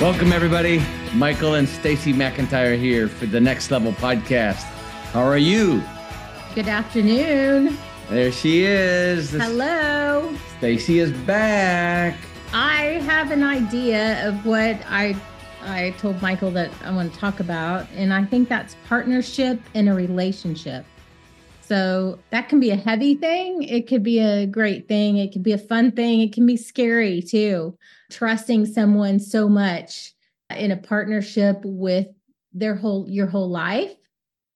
Welcome, everybody. Michael and Stacye McIntyre here for the Next Level podcast. How are you? Good afternoon. There she is. Hello. Stacye is back. I have an idea of what I I told Michael that I want to talk about, and I think that's partnership in a relationship. So that can be a heavy thing. It could be a great thing. It could be a fun thing. It can be scary too. Trusting someone so much in a partnership with their whole your whole life,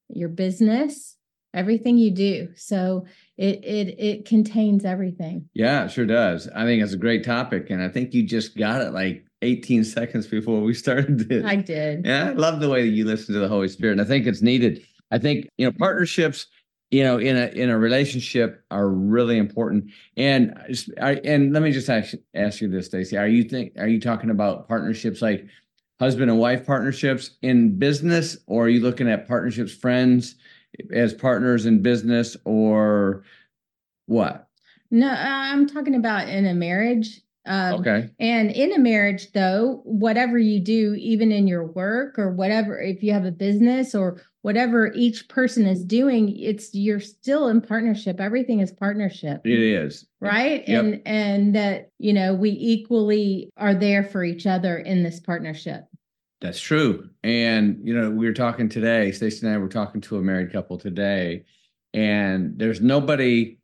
your business, everything you do. So it it it contains everything. Yeah, it sure does. I think it's a great topic, and I think you just got it like 18 seconds before we started this. I did. Yeah, I love the way that you listen to the Holy Spirit, and I think it's needed. I think you know partnerships you know in a in a relationship are really important. And I, and let me just ask, ask you this stacye. Are you think are you talking about partnerships like husband and wife partnerships in business or are you looking at partnerships friends as partners in business or what? No, I'm talking about in a marriage. Um, okay. And in a marriage, though, whatever you do, even in your work or whatever, if you have a business or whatever each person is doing, it's you're still in partnership. Everything is partnership, it is right? Yep. And and that you know we equally are there for each other in this partnership. That's true. And you know, we were talking today, stacye and I were talking to a married couple today, and there's nobody,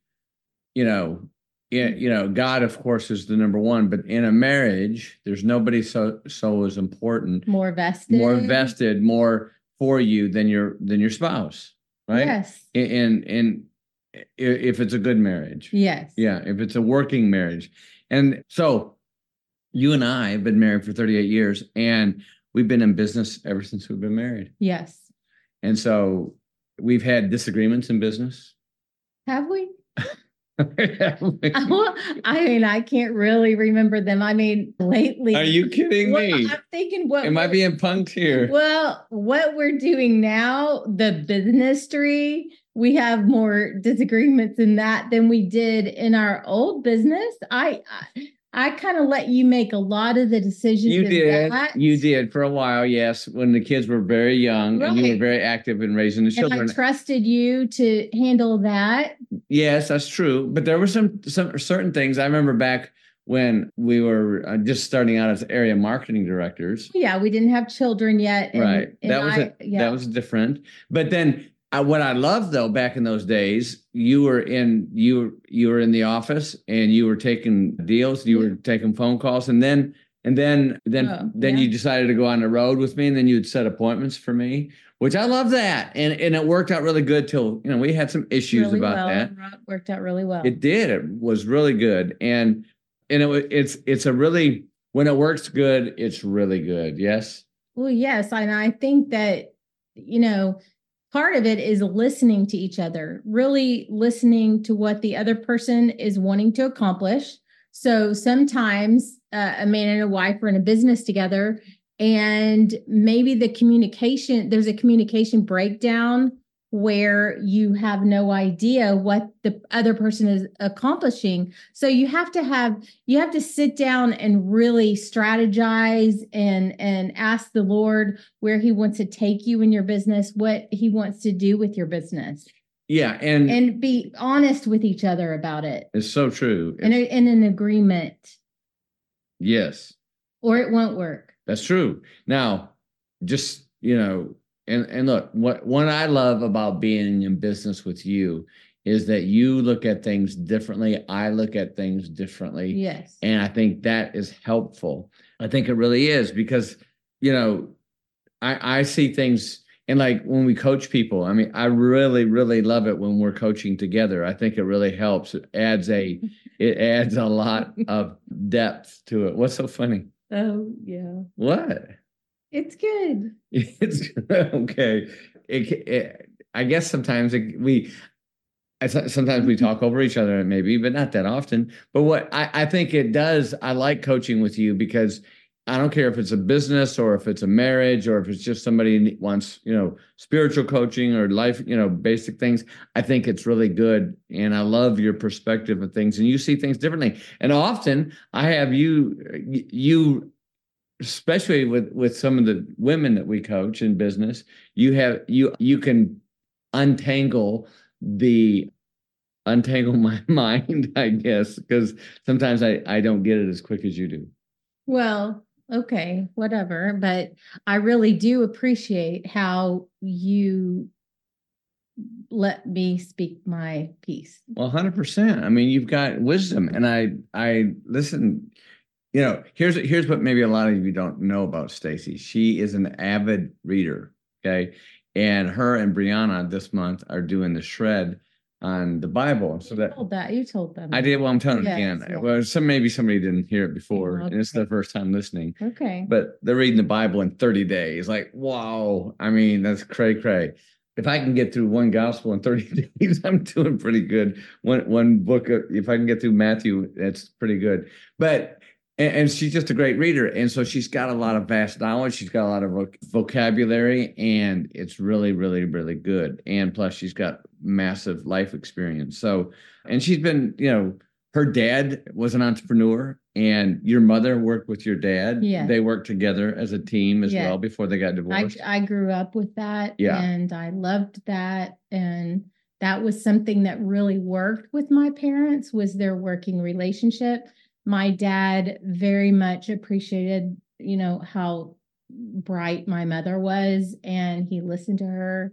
you know, in, you know, God of course is the number one, but in a marriage, there's nobody so so as important, More vested, more vested, more for you than your than your spouse, right? Yes, And and if it's a good marriage. yes, Yeah, if it's a working marriage. And so you and I have been married for 38 years and we've been in business ever since we've been married. yes. And so we've had disagreements in business. Have we? Well, oh, I mean, I can't really remember them. I mean, lately. Are you kidding Well, me? I'm thinking what Am I being punked here? Well, what we're doing now, the business tree, we have more disagreements in that than we did in our old business. I I, I kind of let you make a lot of the decisions. You did. that. You did for a while, yes, when the kids were very young and you were very active in raising the And children. I trusted you to handle that. Yes, that's true. But there were some some certain things I remember back when we were uh, just starting out as area marketing directors. Yeah, we didn't have children yet. and- right. and that was I, a, yeah. that was different. But then uh, what I loved though back in those days, you were in you you were in the office and you were taking deals, you were taking phone calls, and then and then then Oh, then yeah. you decided to go on the road with me, and then you'd set appointments for me, which I love that, and and it worked out really good till you know we had some issues really about well. that. It Worked out really well. It did. It was really good, and and it it's it's a really when it works good, it's really good. Yes. Well, yes, and I think that you know part of it is listening to each other, really listening to what the other person is wanting to accomplish. So sometimes uh, a man and a wife are in a business together, and maybe the communication there's a communication breakdown where you have no idea what the other person is accomplishing. So you have to have you have to sit down and really strategize and and ask the lord where he wants to take you in your business what he wants to do with your business. Yeah, and, and be honest with each other about it. It's so true. and in an agreement. Yes, or it won't work. That's true. Now, just you know, and and look, what what I love about being in business with you is that you look at things differently. I look at things differently. yes And I think that is helpful. I think it really is because, you know, I, I see things and like when we coach people, I mean, I really, really love it when we're coaching together. I think it really helps. It adds a it adds a lot of depth to it. What's so funny? Oh, yeah. What? It's good. It's okay. It, it, I guess sometimes it, we, sometimes we talk over each other, maybe, but not that often. But what I, I think it does, I like coaching with you because I don't care if it's a business or if it's a marriage or if it's just somebody wants, you know, spiritual coaching or life, you know, basic things. I think it's really good. And I love your perspective of things and you see things differently. And often I have you, you, especially with, with some of the women that we coach in business, you have, you, you can untangle the untangle my mind, I guess, because sometimes I, I don't get it as quick as you do. Well, okay, whatever. But I really do appreciate how you let me speak my piece. Well, hundred percent. I mean, you've got wisdom, and I, I listen. You know, here's here's what maybe a lot of you don't know about Stacye. She is an avid reader. Okay, and her and Brianna this month are doing the shred on the Bible. So that told that you told them. I did. Well, I'm telling Yes, it again. yes. Well, some maybe somebody didn't hear it before, and it's Okay. their first time listening. Okay. But they're reading the Bible in 30 days. Like, wow! I mean, that's cray cray. If I can get through one gospel in 30 days, I'm doing pretty good. One one book, if I can get through Matthew, that's pretty good. But and, and she's just a great reader, and so she's got a lot of vast knowledge. She's got a lot of voc- vocabulary, and it's really, really, really good. And plus, she's got massive life experience. So, and she's been, you know, her dad was an entrepreneur, and your mother worked with your dad. Yes. they worked together as a team as Yes. well before they got I divorced. I grew up with that Yeah. and I loved that and that was something that really worked with my parents was their working relationship. My dad very much appreciated, you know, how bright my mother was and he listened to her.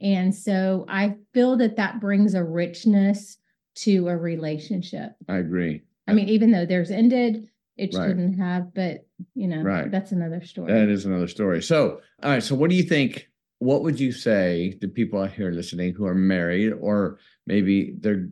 And so I feel that that brings a richness to a relationship. I agree. I mean, even though theirs ended, it Right. shouldn't have, but you know, Right. that's another story. That is another story. So, all right. So, what do you think? What would you say to people out here listening who are married, or maybe they're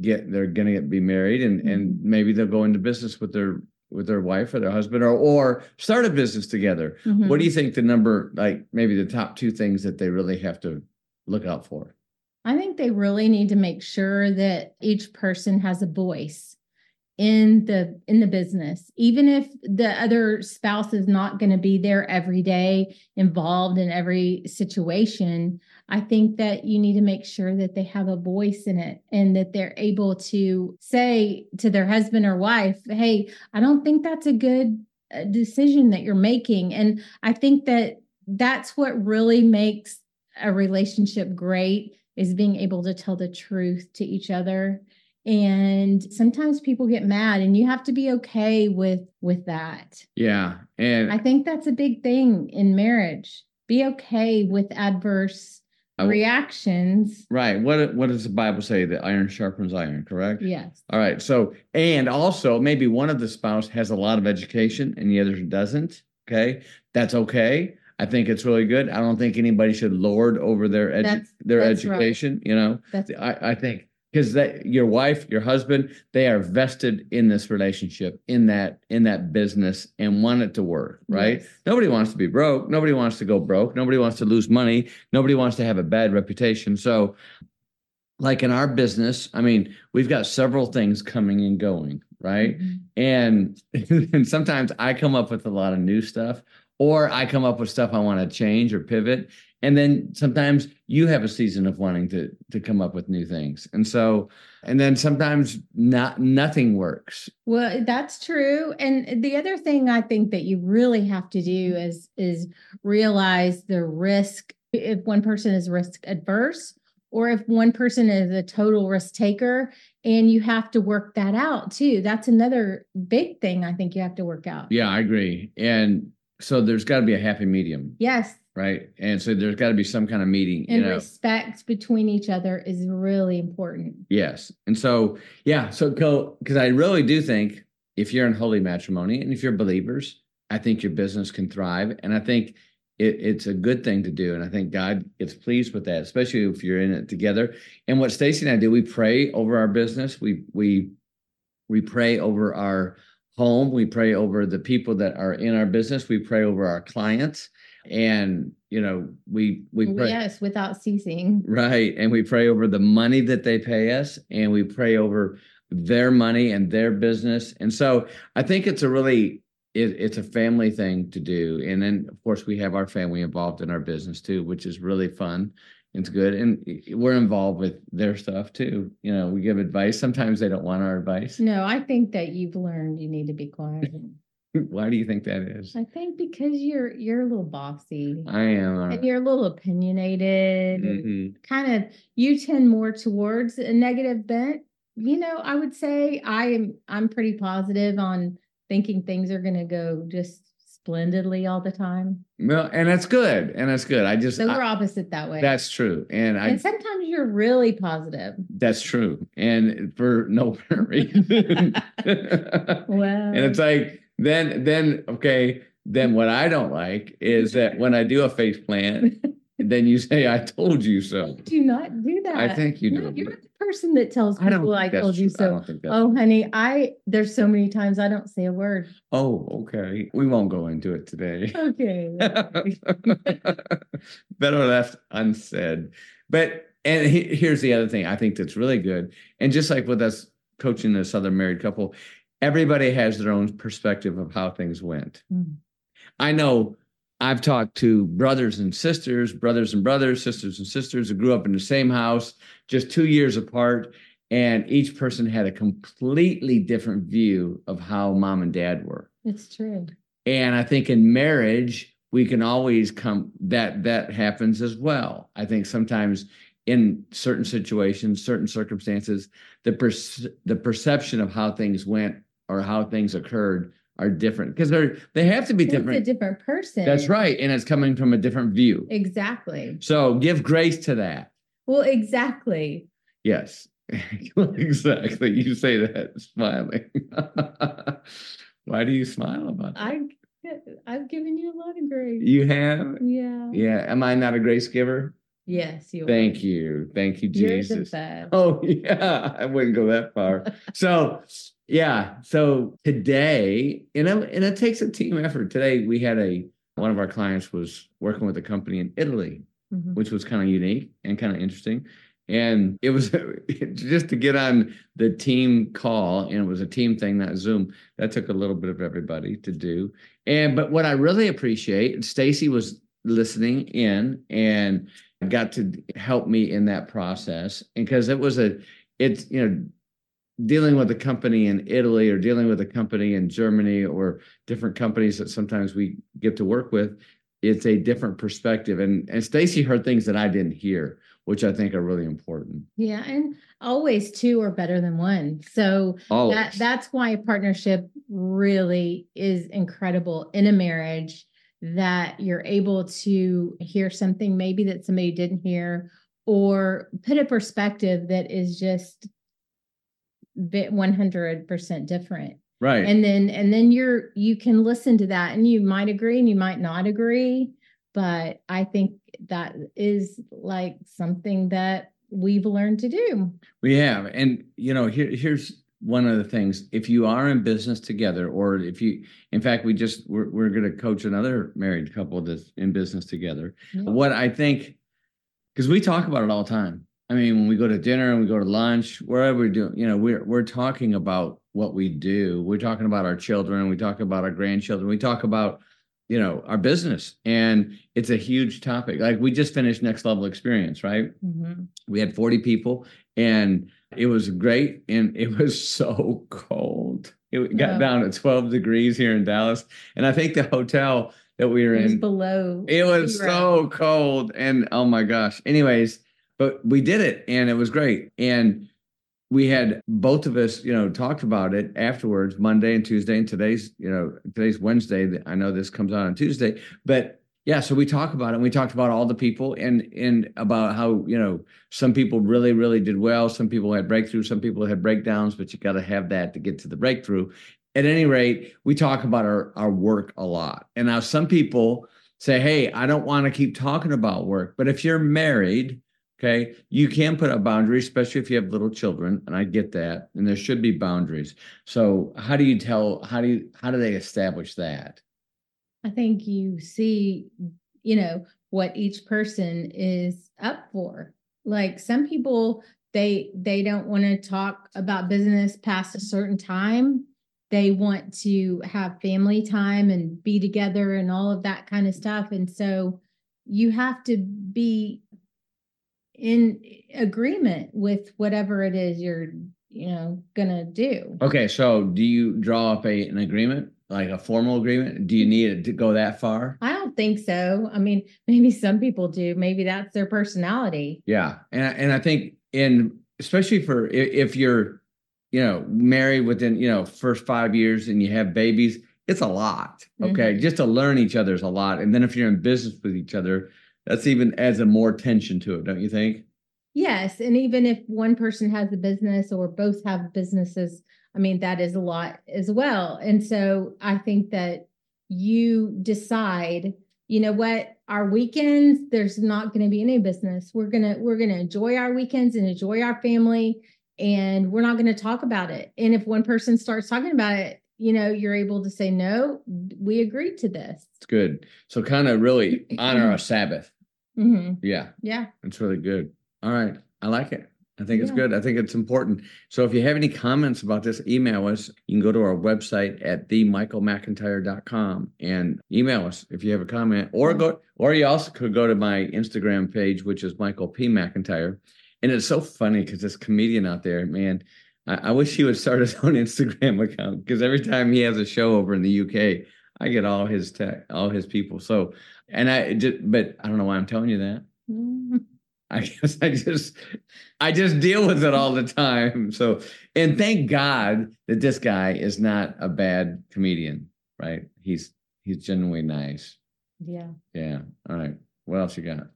get they're going to get, be married, and and maybe they'll go into business with their with their wife or their husband, or or start a business together. Mhm. What do you think the number, like maybe the top two things that they really have to look out for? I think they really need to make sure that each person has a voice in the in the business. Even if the other spouse is not going to be there every day involved in every situation i think that you need to make sure that they have a voice in it and that they're able to say to their husband or wife hey i don't think that's a good uh, decision that you're making. And i think that that's what really makes a relationship great is being able to tell the truth to each other and sometimes people get mad and you have to be okay with with that Yeah, and i think that's a big thing in marriage be okay with adverse w- reactions right. What what does the Bible say? That iron sharpens iron. Correct. yes All right. So, and also maybe one of the spouse has a lot of education and the other doesn't. Okay. That's okay. I think it's really good. I don't think anybody should lord over their edu- That's- their that's right. education. You know, that's I, I think because that your wife, your husband, they are vested in this relationship, in that in that business, and want it to work. Right. Yes. Nobody wants to be broke. Nobody wants to go broke. Nobody wants to lose money. Nobody wants to have a bad reputation. So, like in our business, I mean, we've got several things coming and going, right? Mhm. And and sometimes I come up with a lot of new stuff, or I come up with stuff I want to change or pivot. And then sometimes you have a season of wanting to to come up with new things. And so, and then sometimes not nothing works. Well, that's true. And the other thing I think that you really have to do is is realize the risk if one person is risk adverse or if one person is a total risk taker and you have to work that out too. That's another big thing I think you have to work out. Yeah, I agree. And so there's got to be a happy medium, Yes. right? And so there's got to be some kind of meeting, you And know. respect between each other is really important. Yes. And so, yeah, so go because I really do think if you're in holy matrimony and if you're believers, I think your business can thrive. And I think it, it's a good thing to do. And I think God gets pleased with that, especially if you're in it together. And what Stacye and I do, we pray over our business. We we we pray over our home. We pray over the people that are in our business. We pray over our clients. And, you know, we, we oh, pray. Yes, without ceasing. Right. And we pray over the money that they pay us and we pray over their money and their business. And so I think it's a really it, it's a family thing to do. And then of course we have our family involved in our business too, which is really fun. It's good. And we're involved with their stuff too. You know, we give advice. Sometimes they don't want our advice. No, I think that you've learned you need to be quiet. Why do you think that is? I think because you're you're a little bossy. I am. Uh, and you're a little opinionated. mhm. Kind of you tend more towards a negative bent. You know, I would say I am I'm pretty positive on thinking things are gonna go just splendidly all the time. Well, and that's good. And that's good. I just, So we're opposite that way. that's true. And I, and sometimes you're really positive. that's true. And for no apparent reason. Well, And it's like then then okay, then what I don't like is that when I do a face plant, then you say I told you so. do not do that. I think you No, do. The person that tells I people I that's told you true. I so. don't think that's Oh, honey, I there's so many times I don't say a word. Oh, okay. We won't go into it today. Okay. Better left unsaid. But and he- here's the other thing I think that's really good. And just like with us coaching this other married couple, everybody has their own perspective of how things went. Mm. I know I've talked to brothers and sisters, brothers and brothers, sisters and sisters who grew up in the same house, just two years apart. And each person had a completely different view of how mom and dad were. It's true. And I think in marriage, we can always come that that happens as well. I think sometimes in certain situations, certain circumstances, the perce- the perception of how things went or how things occurred are different because they're they have to be It's a different. different person. That's right, and it's coming from a different view. Exactly. So give grace to that. Well, exactly. Yes, exactly. You say that smiling. Why do you smile about that? I I've given you a lot of grace. You have. Yeah. Yeah. Am I not a grace giver? Yes, you. Thank are. you. Thank you, Jesus. Oh, yeah. I wouldn't go that far. so, yeah. So today, and it, and it takes a team effort. Today, we had a one of our clients was working with a company in Italy, Mhm. which was kind of unique and kind of interesting. And it was just to get on the team call, and it was a team thing, not Zoom. That took a little bit of everybody to do. And but what I really appreciate, Stacye was listening in and got to help me in that process. And because it was a, it's you know, dealing with a company in Italy or dealing with a company in Germany or different companies that sometimes we get to work with, it's a different perspective. And and Stacye heard things that I didn't hear, which I think are really important. Yeah, and always two are better than one. So Always. that that's why a partnership really is incredible in a marriage that you're able to hear something maybe that somebody didn't hear or put a perspective that is just bit 100% different right. and then and then you're you can listen to that and you might agree and you might not agree but i think that is like something that we've learned to do We have, and you know, here here's one of the things. If you are in business together, or if you, in fact, we just we're we're going to coach another married couple that's in business together. Yeah. What I think, because we talk about it all the time. I mean, when we go to dinner and we go to lunch, wherever we do, you know, we're we're talking about what we do. We're talking about our children. We talk about our grandchildren. We talk about you know our business, and it's a huge topic. Like we just finished next level experience, right? Mhm. we had 40 people and it was great and it was so cold it got Yeah. down to 12 degrees here in dallas and i think the hotel that we were it was in below it was zero. so cold and oh my gosh anyways but we did it and it was great. And we had both of us you know talked about it afterwards monday and tuesday and today's you know today's wednesday. I know this comes out on tuesday. But yeah so we talk about it and we talked about all the people and and about how you know some people really really did well. Some people had breakthroughs, some people had breakdowns but you got to have that to get to the breakthrough. At any rate we talk about our our work a lot. And now some people say hey i don't want to keep talking about work but if you're married Okay. You can put a boundary, especially if you have little children, and I get that. And there should be boundaries. So how do you tell how do you how do they establish that? I think you see, you know, what each person is up for. Like some people they they don't want to talk about business past a certain time. They want to have family time and be together and all of that kind of stuff. And so you have to be in agreement with whatever it is you're, you know, gonna do. Okay, so do you draw up a an agreement, like a formal agreement? Do you need it to go that far? I don't think so. I mean, maybe some people do. Maybe that's their personality. Yeah, and I- and I think in especially for if you're, you know, married within you know first five years and you have babies, it's a lot. Mm-hmm. Okay, just to learn each other is a lot, and then if you're in business with each other, that's even adds a more tension to it, don't you think? Yes, and even if one person has a business or both have businesses, I mean, that is a lot as well. And so I think that you decide, you know what, our weekends, there's not going to be any business. We're going to we're going to enjoy our weekends and enjoy our family and we're not going to talk about it. And if one person starts talking about it, you know, you're able to say no, we agreed to this. It's good. So kind of really honor our Sabbath. Hmm Yeah, Yeah. it's really good. All right, I like it. I think it's good. I think it's important. So if you have any comments about this, email us. You can go to our website at themichaelmcintyre.com and email us if you have a comment. Or go or you also could go to my Instagram page, which is Michael P. McIntyre. And it's so funny because this comedian out there, man, I, I wish he would start his own Instagram account because every time he has a show over in the UK, I get all his tech, all his people. So and I just but I don't know why I'm telling you that. I guess I just I just deal with it all the time. So and thank God that this guy is not a bad comedian, right? He's he's genuinely nice. Yeah. Yeah. All right. What else you got?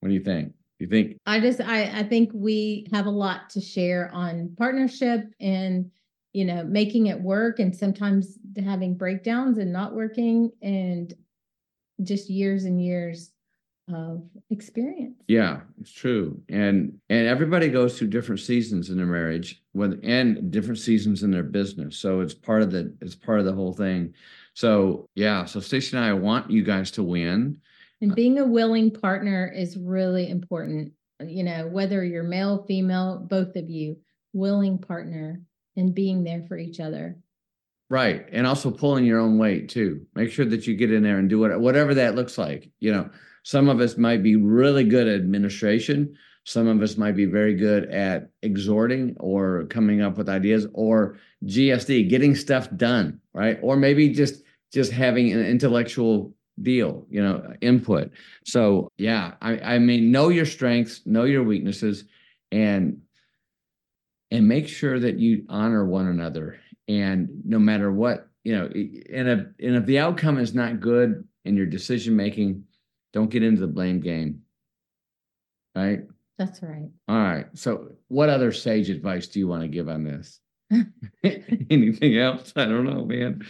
What do you think? You think I just I I think we have a lot to share on partnership and you know making it work and sometimes having breakdowns and not working and just years and years of experience. yeah, it's true. And and everybody goes through different seasons in their marriage with and different seasons in their business. So it's part of the it's part of the whole thing. So yeah, so Stacye and I want you guys to win. And being a willing partner is really important. You know, whether you're male, female, both of you, willing partner and being there for each other. Right. And also pulling your own weight too. Make sure that you get in there and do it, whatever that looks like. You know, some of us might be really good at administration. Some of us might be very good at exhorting or coming up with ideas or GSD, getting stuff done, right? Or maybe just just having an intellectual deal, you know, input. So yeah, I, I mean, know your strengths, know your weaknesses, and and make sure that you honor one another. And no matter what you know and if and if the outcome is not good in your decision making don't get into the blame game. Right? That's right. all right. So what other sage advice do you want to give on this? Anything else? I don't know man.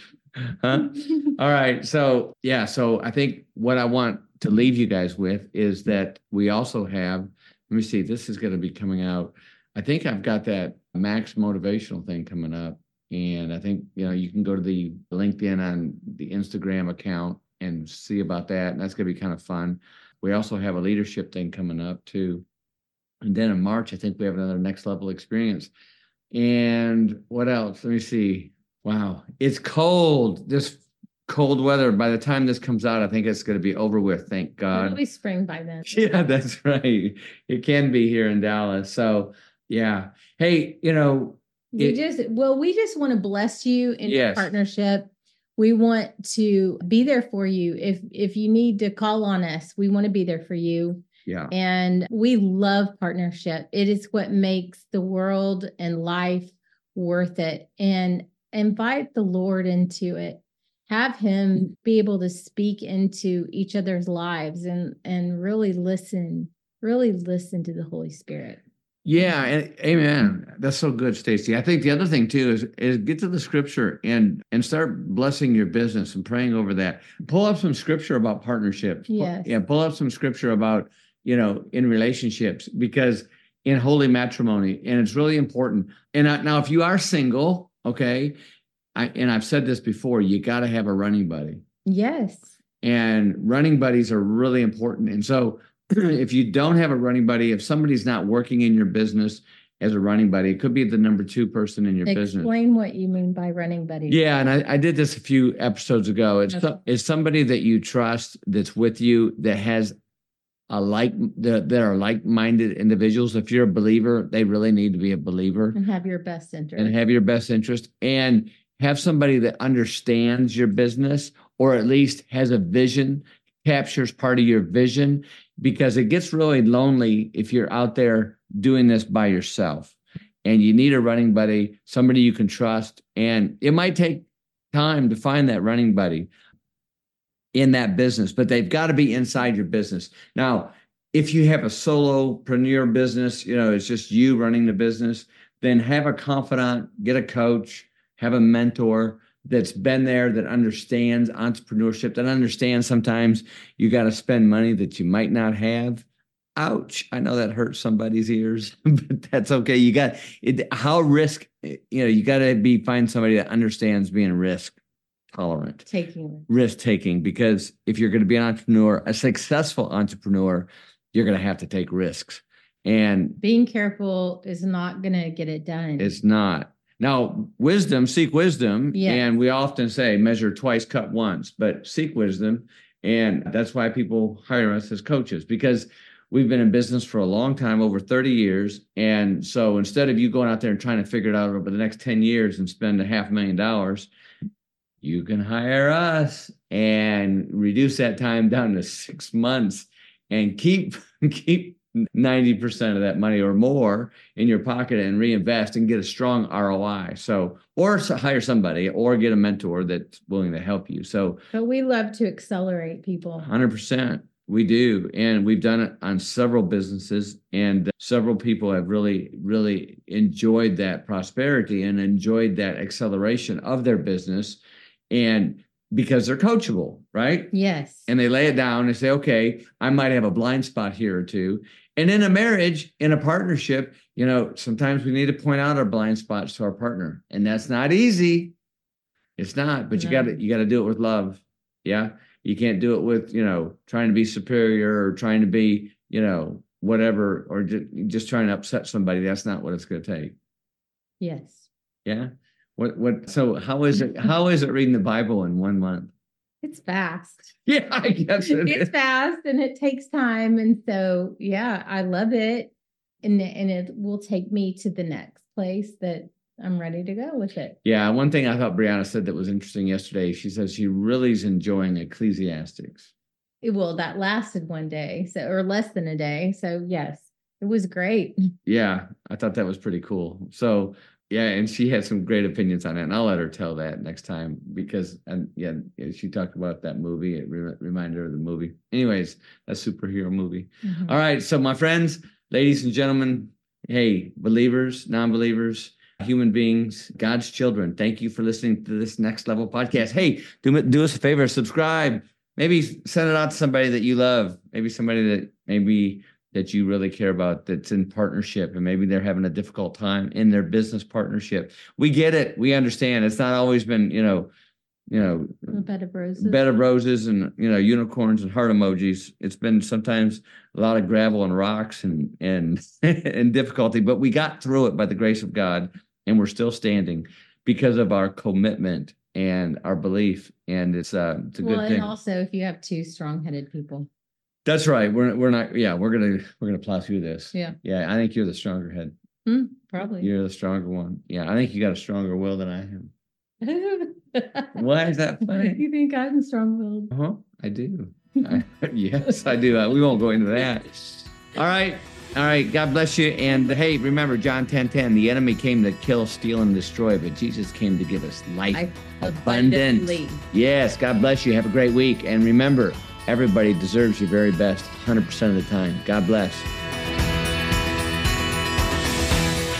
Huh? All right. So yeah. So i think what i want to leave you guys with is that we also have let me see this is going to be coming out i think i've got that max motivational thing coming up and I think, you know, you can go to the LinkedIn on the Instagram account and see about that. And that's going to be kind of fun. We also have a leadership thing coming up too. And then in March, I think we have another next level experience. And what else? Let me see. Wow. It's cold. This cold weather. By the time this comes out, I think it's going to be over with. Thank God. It'll be spring by then. Yeah, that's right. It can be here in Dallas. So, yeah. Hey, you know, We It- just well, we just want to bless you in your Yes. partnership. We want to be there for you. If if you need to call on us, we want to be there for you. yeah. And we love partnership. It is what makes the world and life worth it. And invite the Lord into it. Have him be able to speak into each other's lives and and really listen, really listen to the Holy Spirit. Yeah, and amen. That's so good, Stacye. I think the other thing too is is get to the scripture and and start blessing your business and praying over that. Pull up some scripture about partnerships. Pull- Yes. Yeah, pull up some scripture about you know, in relationships because in holy matrimony, and it's really important. And I, now, if you are single, okay, I, and I've said this before, you got to have a running buddy. Yes. And running buddies are really important. And so, if you don't have a running buddy, if somebody's not working in your business as a running buddy, it could be the number two person in your Explain business. Explain what you mean by running buddy. Yeah, and I, I did this a few episodes ago. It's Okay. it's somebody that you trust that's with you that has a like that, that are like-minded individuals. If you're a believer, they really need to be a believer And have your best interest. and have your best interest and have somebody that understands your business or at least has a vision, captures part of your vision because it gets really lonely if you're out there doing this by yourself. And you need a running buddy, somebody you can trust. And it might take time to find that running buddy in that business, but they've got to be inside your business. Now, if you have a solopreneur business, you know, it's just you running the business, then have a confidant, get a coach, have a mentor that's been there, that understands entrepreneurship, that understands sometimes you got to spend money that you might not have. Ouch. I know that hurts somebody's ears, but that's okay. You got it. How risk, eh, you know, you got to be find somebody that understands being risk tolerant taking. risk taking because if you're going to be an entrepreneur, a successful entrepreneur, you're going to have to take risks. And Being careful is not going to get it done. it's not. Now, wisdom, seek wisdom. And we often say measure twice, cut once, but seek wisdom. And that's why people hire us as coaches because we've been in business for a long time, over 30 years. And so instead of you going out there and trying to figure it out over the next 10 years and spend a half million dollars, you can hire us and reduce that time down to six months and keep keep 90% of that money or more in your pocket and reinvest and get a strong ROI. So, or hire somebody or get a mentor that's willing to help you. So, but we love to accelerate people. 100% we do. And we've done it on several businesses, and several people have really, really enjoyed that prosperity and enjoyed that acceleration of their business. And because they're coachable, right? Yes. and they lay it down and say, okay, I might have a blind spot here or two. And in a marriage, in a partnership, you know, sometimes we need to point out our blind spots to our partner, and that's not easy. It's not, but you got to you got to do it with love. Yeah, you can't do it with you know trying to be superior or trying to be you know whatever or just, just trying to upset somebody. That's not what it's going to take. yes. Yeah. What what? So how is it? How is it reading the Bible in one month? It's fast. Yeah, I guess it it's is. fast and it takes time. And so, yeah, I love it. And, and it will take me to the next place that I'm ready to go with it. Yeah, one thing I thought Brianna said that was interesting yesterday. She says she really is enjoying Ecclesiastics. It will, that lasted one day. So, or less than a day. So, yes, it was great. Yeah, I thought that was pretty cool. So yeah, and she had some great opinions on it, and I'll let her tell that next time because and yeah, she talked about that movie. It re- reminded her of the movie. Anyways, a superhero movie. Mhm. All right, so my friends, ladies and gentlemen, hey, believers, non-believers, human beings, God's children, thank you for listening to this next level podcast. Hey, do do us a favor, subscribe. Maybe send it out to somebody that you love. Maybe somebody that maybe that you really care about that's in partnership and maybe they're having a difficult time in their business partnership. We get it. We understand. It's not always been, you know, you know, A bed of roses. bed of roses and you know unicorns and heart emojis it's been sometimes a lot of gravel and rocks and and and difficulty but we got through it by the grace of god and we're still standing because of our commitment and our belief and it's uh it's a well, good and also if you have two strong-headed people. That's right we're we're not yeah we're gonna we're gonna plow through this Yeah. yeah i think you're the stronger head Hmm, probably. you're the stronger one yeah i think you got a stronger will than i am why is that funny You think I'm strong-willed? Uh-huh, I do. I- yes, I do. Uh, we won't go into that. All right. All right. God bless you. And hey, remember John 10 10, the enemy came to kill, steal, and destroy, but Jesus came to give us life Life abundant. abundantly. Yes. God bless you. Have a great week. And remember, everybody deserves your very best 100% of the time. God bless.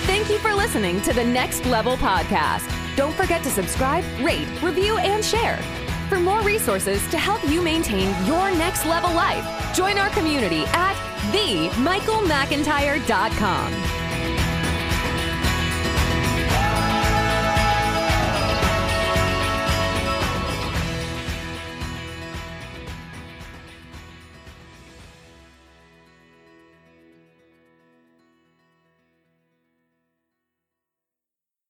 Thank you for listening to the Next Level Podcast. Don't forget to subscribe, rate, review, and share. For more resources to help you maintain your next level life, join our community at themichaelmcintyre.com.